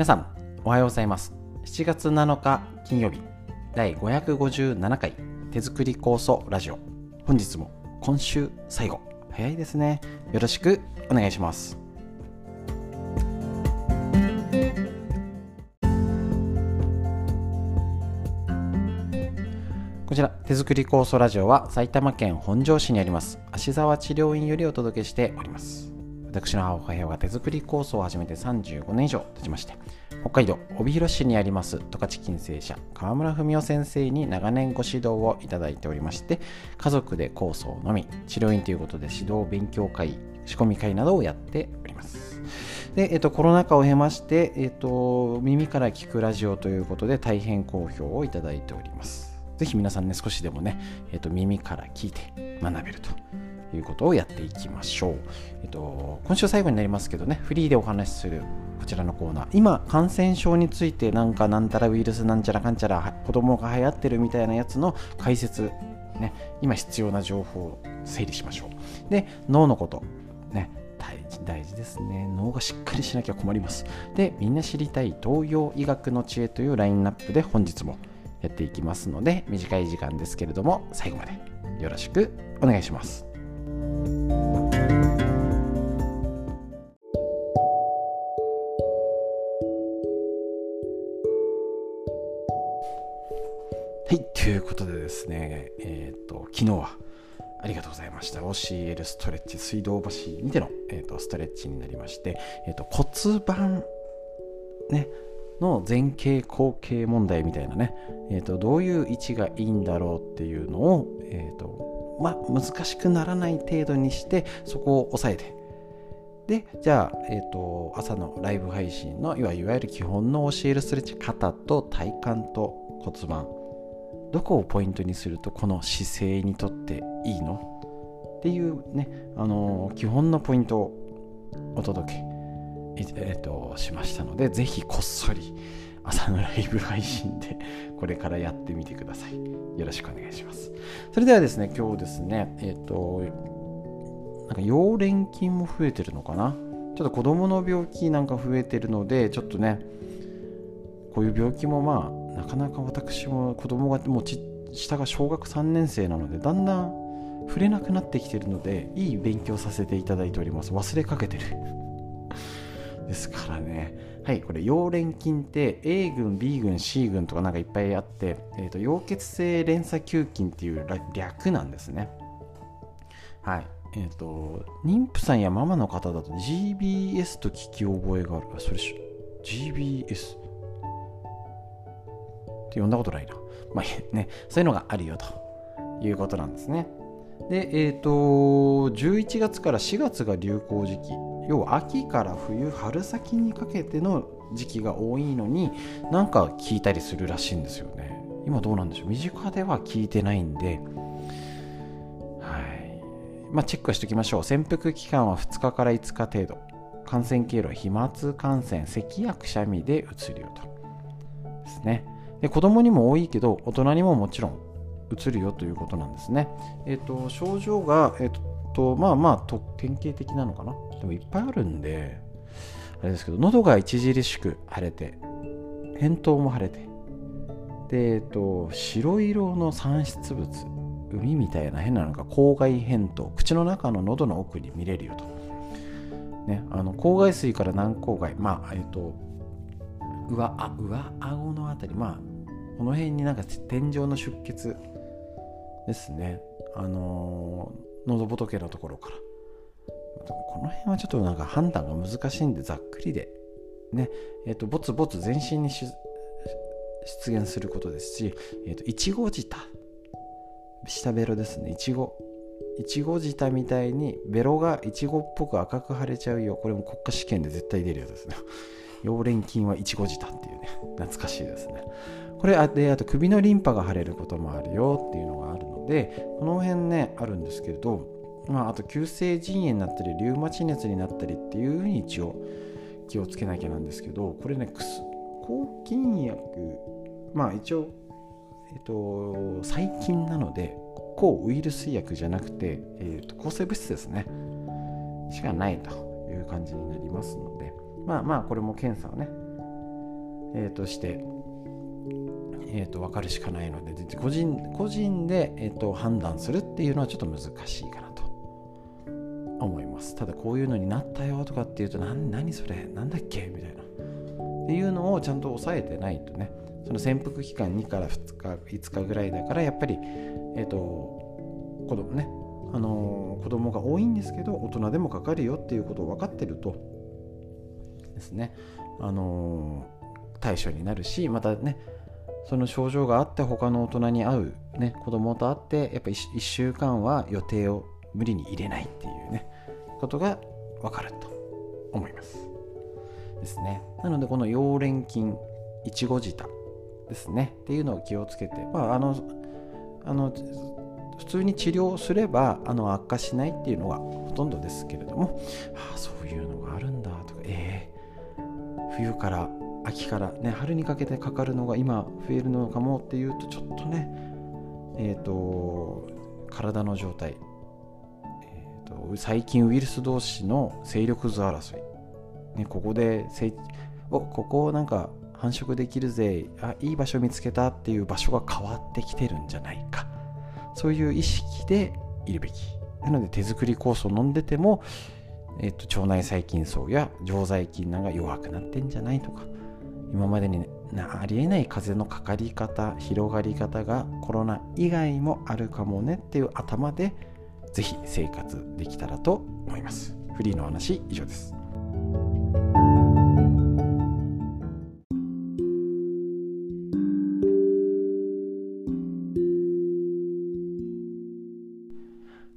皆さんおはようございます。7月7日金曜日第557回手作り酵素ラジオ。本日も今週最後。早いですね。よろしくお願いします。こちら手作り酵素ラジオは埼玉県本庄市にあります芦沢治療院よりお届けしております。私の母親が手作り酵素を始めて35年以上経ちまして北海道帯広市にあります十勝金星社川村文夫先生に長年ご指導をいただいておりまして家族で酵素を飲み治療院ということで指導勉強会仕込み会などをやっております。で、えっと、コロナ禍を経まして、えっと、耳から聞くラジオということで大変好評をいただいております。ぜひ皆さんね少しでもね、えっと、耳から聞いて学べるということをやっていきましょう。えっと、今週最後になりますけどね、フリーでお話しするこちらのコーナー、今、感染症についてなんかなんたらウイルスなんちゃらかんちゃら子供が流行ってるみたいなやつの解説、ね、今必要な情報を整理しましょう。で、脳のこと、ね、大事大事ですね。脳がしっかりしなきゃ困ります。で、みんな知りたい東洋医学の知恵というラインナップで本日もやっていきますので、短い時間ですけれども、最後までよろしくお願いします。はい、ということでですね、えっ、ー、と、昨日はありがとうございました。OCL ストレッチ、水道橋にての、えーと、ストレッチになりまして、えーと、骨盤、ね、の前傾後傾問題みたいなね、えーと、どういう位置がいいんだろうっていうのを、えーとま、難しくならない程度にしてそこを抑えて。でじゃあ、えーと、朝のライブ配信のいわゆる基本の教えるストレッチ肩と体幹と骨盤。どこをポイントにするとこの姿勢にとっていいの？っていうね、あのー、基本のポイントをお届け、えーと、しましたのでぜひこっそり朝のライブ配信で これからやってみてください。よろしくお願いします。それではですね今日ですねえっ、ー、となんか溶連菌も増えてるのかな？ちょっと子供の病気なんか増えてるのでちょっとねこういう病気もまあなかなか私も子供がもうち下が小学3年生なのでだんだん触れなくなってきてるのでいい勉強させていただいております。忘れかけてる。ですからねはいこれ溶連菌って A 群 B 群 C 群とかなんかいっぱいあって、えーと、溶血性連鎖球菌っていう略なんですねはいえっ、ー、と妊婦さんやママの方だと GBS と聞き覚えがあるそれし GBS って呼んだことないな。まあね、そういうのがあるよということなんですね。で、えっ、ー、と、11月から4月が流行時期。要は秋から冬、春先にかけての時期が多いのになんか聞いたりするらしいんですよね。今どうなんでしょう？身近では聞いてないんで、はい。まあ、チェックしておきましょう。潜伏期間は2日から5日程度。感染経路は飛沫感染、咳やくしゃみでうつるよと。ですね。で子供にも多いけど大人にももちろんうつるよということなんですね。えっ、ー、と症状が、えっ、ー、とまあまあと典型的なのかな？でもいっぱいあるんであれですけど喉が著しく腫れて扁桃も腫れてで、えっ、ー、と白色の産出物海みたいな変なのが口外扁桃口の中の喉の奥に見れるよと。ね、あの口外水から軟口外まあえっ、と上あ上顎のあたりまあこの辺になんか天井の出血ですね。あのー、喉仏のところから。この辺はちょっとなんか判断が難しいんでざっくりで。ね。えっ、ー、とぼつぼつ全身に出現することですし、えーと、いちご舌下ベロですね。いちごいちご舌みたいにベロがいちごっぽく赤く腫れちゃうよ。これも国家試験で絶対出るやつですね。溶連菌はいちご舌っていうね。懐かしいですね。これあであと首のリンパが腫れることもあるよっていうのがあるでこの辺ねあるんですけれど、まあ、あと急性腎炎になったりリウマチ熱になったりっていうふうに一応気をつけなきゃなんですけどこれね抗菌薬まあ一応えっと細菌なので抗ウイルス薬じゃなくて、えっと抗生物質ですね。しかないという感じになりますのでまあまあこれも検査をねえー、として、えー、と分かるしかないので個人個人で、えー、と判断するっていうのはちょっと難しいかなと。思います。ただこういうのになったよとかっていうと何それなんだっけ？みたいな。っていうのをちゃんと抑えてないとね。その潜伏期間2から2日5日ぐらいだからやっぱりえっ、ー、と子供ね。あのー、子供が多いんですけど大人でもかかるよっていうことを分かってるとですね。あのー、対処になるしまたねその症状があって他の大人に会う、ね、子供と会ってやっぱ 1, 1週間は予定を無理に入れないっていうねことが分かると思います。ですね。なのでこの溶連菌いちご舌ですね。っていうのを気をつけてまああのあの普通に治療すればあの悪化しないっていうのがほとんどですけれども、ああそういうのがあるんだとかええー、冬から秋からね春にかけてかかるのが今増えるのかもっていうとちょっとねえっ、ー、と体の状態、えーと、細菌ウイルス同士の勢力図争い、ね、ここでおここなんか繁殖できるぜあいい場所見つけたっていう場所が変わってきてるんじゃないか。そういう意識でいるべき。なので手作り酵素を飲んでても、えっと、腸内細菌層や常在菌なんか弱くなってんじゃないとか今までに、ありえない風邪のかかり方広がり方がコロナ以外もあるかもねっていう頭でぜひ生活できたらと思います。フリーの話以上です。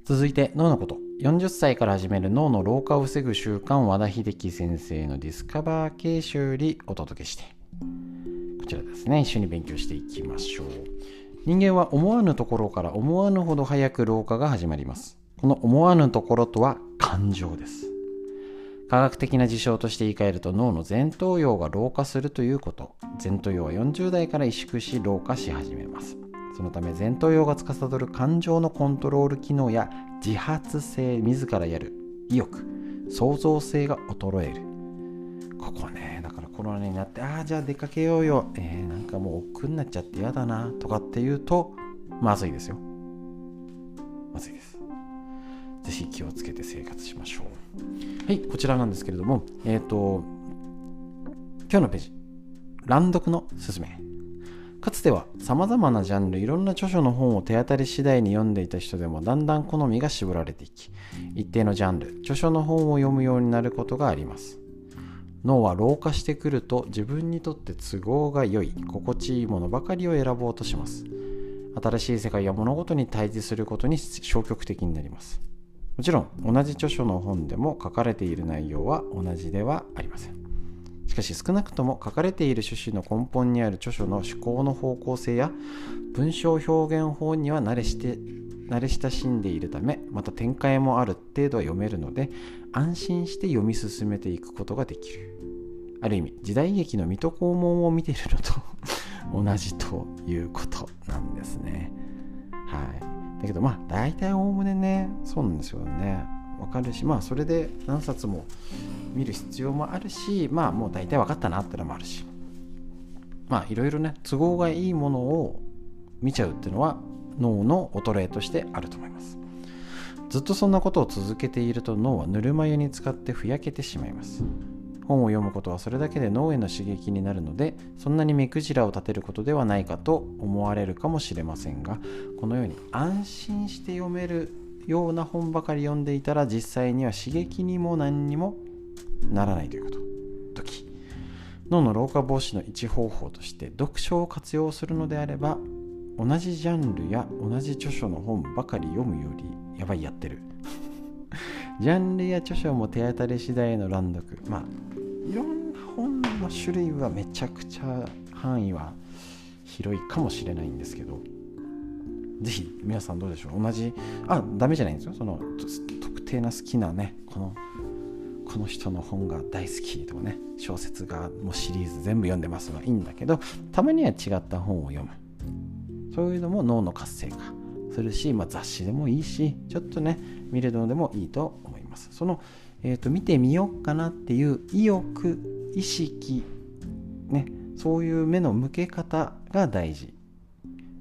続いて脳のこと。40歳から始める脳の老化を防ぐ習慣和田秀樹先生のディスカバー形式よりお届けして。こちらですね。一緒に勉強していきましょう。人間は思わぬところから思わぬほど早く老化が始まります。この思わぬところとは感情です。科学的な事象として言い換えると脳の前頭葉が老化するということ。前頭葉は40代から萎縮し老化し始めます。そのため前頭葉が司る感情のコントロール機能や自発性自らやる意欲創造性が衰える。ここねだからコロナになってああじゃあ出かけようよ、えー、なんかもう億劫になっちゃって嫌だなとかっていうとまずいですよ。まずいです。ぜひ気をつけて生活しましょう。はいこちらなんですけれどもえっ、ー、と今日のページ。乱読のすすめ。かつては様々なジャンルいろんな著書の本を手当たり次第に読んでいた人でもだんだん好みが絞られていき一定のジャンル著書の本を読むようになることがあります。脳は老化してくると自分にとって都合が良い心地いいものばかりを選ぼうとします。新しい世界や物事に対峙することに消極的になります。もちろん同じ著書の本でも書かれている内容は同じではありません。しかし少なくとも書かれている趣旨の根本にある著書の思考の方向性や文章表現法には慣れして慣れ親しんでいるためまた展開もある程度は読めるので安心して読み進めていくことができる。ある意味時代劇の水戸黄門を見ているのと 同じということなんですね。はい。だけどまあ大体おおむねねそうなんですよね。わかるしまあそれで何冊も見る必要もあるしまあもう大体分かったなってのもあるし。まあいろいろね都合がいいものを見ちゃうっていうのは脳の衰えとしてあると思います。ずっとそんなことを続けていると脳はぬるま湯に使ってふやけてしまいます。本を読むことはそれだけで脳への刺激になるのでそんなに目くじらを立てることではないかと思われるかもしれませんがこのように安心して読めるような本ばかり読んでいたら実際には刺激にも何にもならないということ。時。脳の老化防止の一方法として読書を活用するのであれば同じジャンルや同じ著書の本ばかり読むよりやばいやってる。ジャンルや著書も手当たり次第の乱読。まあいろんな本の種類はめちゃくちゃ範囲は広いかもしれないんですけど。ぜひ皆さんどうでしょう？同じあダメじゃないんですよ。その特定な好きなねこのこの人の本が大好きとかね小説がもうシリーズ全部読んでますはいいんだけどたまには違った本を読む。そういうのも脳の活性化するし、まあ、雑誌でもいいしちょっとね見るのでもいいと思います。その、えーと、見てみようかなっていう意欲意識ねそういう目の向け方が大事、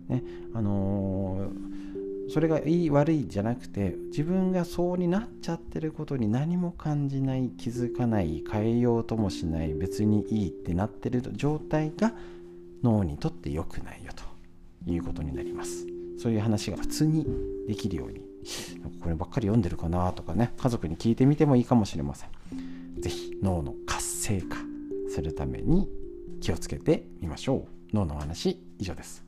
ねあのーそれがいい悪いじゃなくて自分がそうになっちゃってることに何も感じない気づかない変えようともしない別にいいってなってる状態が脳にとって良くないよということになります。そういう話が普通にできるように。こればっかり読んでるかなとかね。家族に聞いてみてもいいかもしれません。是非脳の活性化するために気をつけてみましょう。脳の話以上です。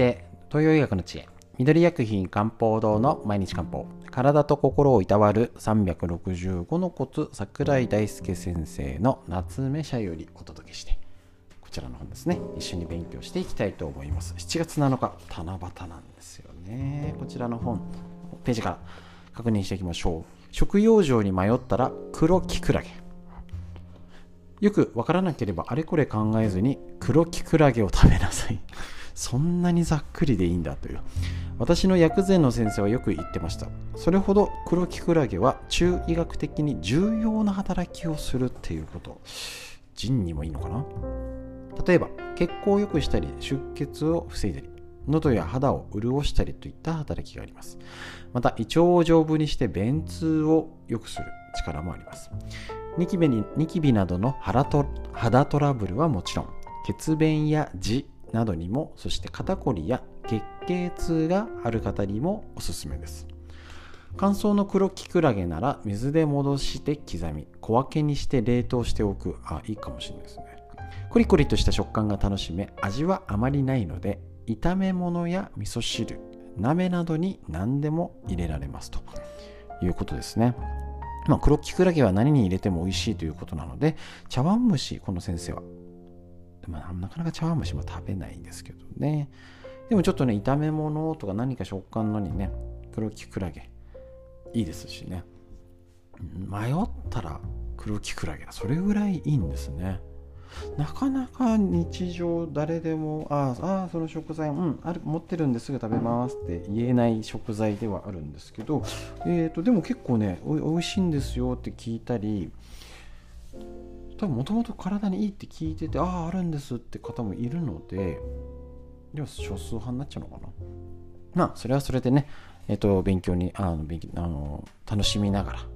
て東洋医学の知恵。緑薬品漢方堂の毎日漢方。体と心をいたわる365のコツ桜井大輔先生の夏目社よりお届けしてこちらの本ですね。一緒に勉強していきたいと思います。7月7日七夕なんですよね。こちらの本ページから確認していきましょう。食用場に迷ったら黒キクラゲ。よくわからなければあれこれ考えずに黒キクラゲを食べなさい。そんなにざっくりでいいんだという。私の薬膳の先生はよく言ってました。それほど黒キクラゲは中医学的に重要な働きをするっていうこと。腎にもいいのかな？例えば血行を良くしたり出血を防いだり喉や肌を潤したりといった働きがあります。また胃腸を丈夫にして便通を良くする力もあります。ニキビにニキビなどの肌トラブルはもちろん血便や痔などにもそして肩こりや月経痛がある方にもおすすめです。乾燥の黒きくらげなら水で戻して刻み小分けにして冷凍しておくあいいかもしれないですね。コリコリとした食感が楽しめ味はあまりないので炒め物や味噌汁鍋などに何でも入れられますと。いうことですね。まあ、黒きくらげは何に入れても美味しいということなので茶碗蒸しこの先生はまあ、なかなか茶碗蒸しも食べないんですけどね。でもちょっとね、炒め物とか何か食感のにね、黒きくらげ、いいですしね。迷ったら黒きくらげ、それぐらいいいんですね。なかなか日常誰でも、ああ、その食材、うん、ある、持ってるんですぐ食べますって言えない食材ではあるんですけど、え、ー、と、でも結構ねお、おいしいんですよって聞いたり、多分もともと体にいいって聞いててあああるんですって方もいるのででは少数派になっちゃうのかな。まあそれはそれでねえっ、ー、と勉強にあの勉強あの楽しみながら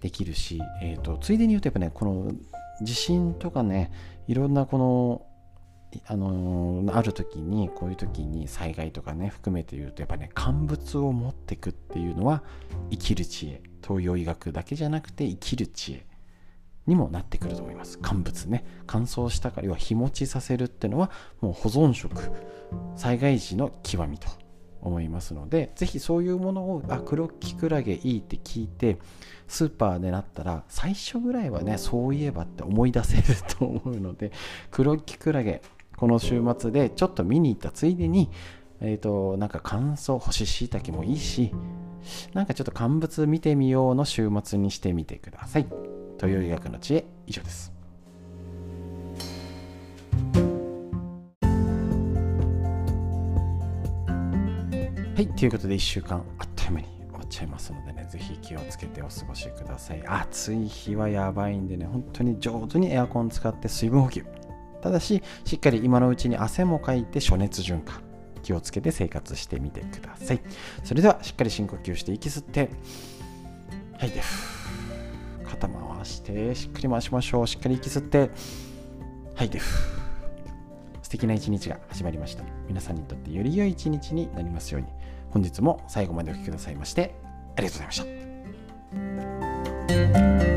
できるし、えーと、ついでに言うとやっぱねこの地震とかねいろんなこのあのある時にこういう時に災害とかね含めて言うとやっぱね乾物を持ってくっていうのは生きる知恵。東洋医学だけじゃなくて生きる知恵。にもなってくると思います。乾物ね。乾燥したから要は日持ちさせるっていうのはもう保存食。災害時の極みと思いますのでぜひそういうものをあ黒きくらげいいって聞いてスーパーでなったら最初ぐらいはねそういえばって思い出せると思うので黒きくらげこの週末でちょっと見に行ったついでにえっ、ー、となんか乾燥干し椎茸もいいしなんかちょっと乾物見てみようの週末にしてみてください。東洋医学の知恵以上です。はいということで1週間あっという間に終わっちゃいますのでねぜひ気をつけてお過ごしください。暑い日はやばいんでね本当に上手にエアコン使って水分補給。ただししっかり今のうちに汗もかいて暑熱循環気をつけて生活してみてください。それではしっかり深呼吸して息吸ってはいで肩回してしっかり回しましょう。しっかり息吸って。吐いて素敵な一日が始まりました。皆さんにとってより良い一日になりますように。本日も最後までお聴きくださいましてありがとうございました。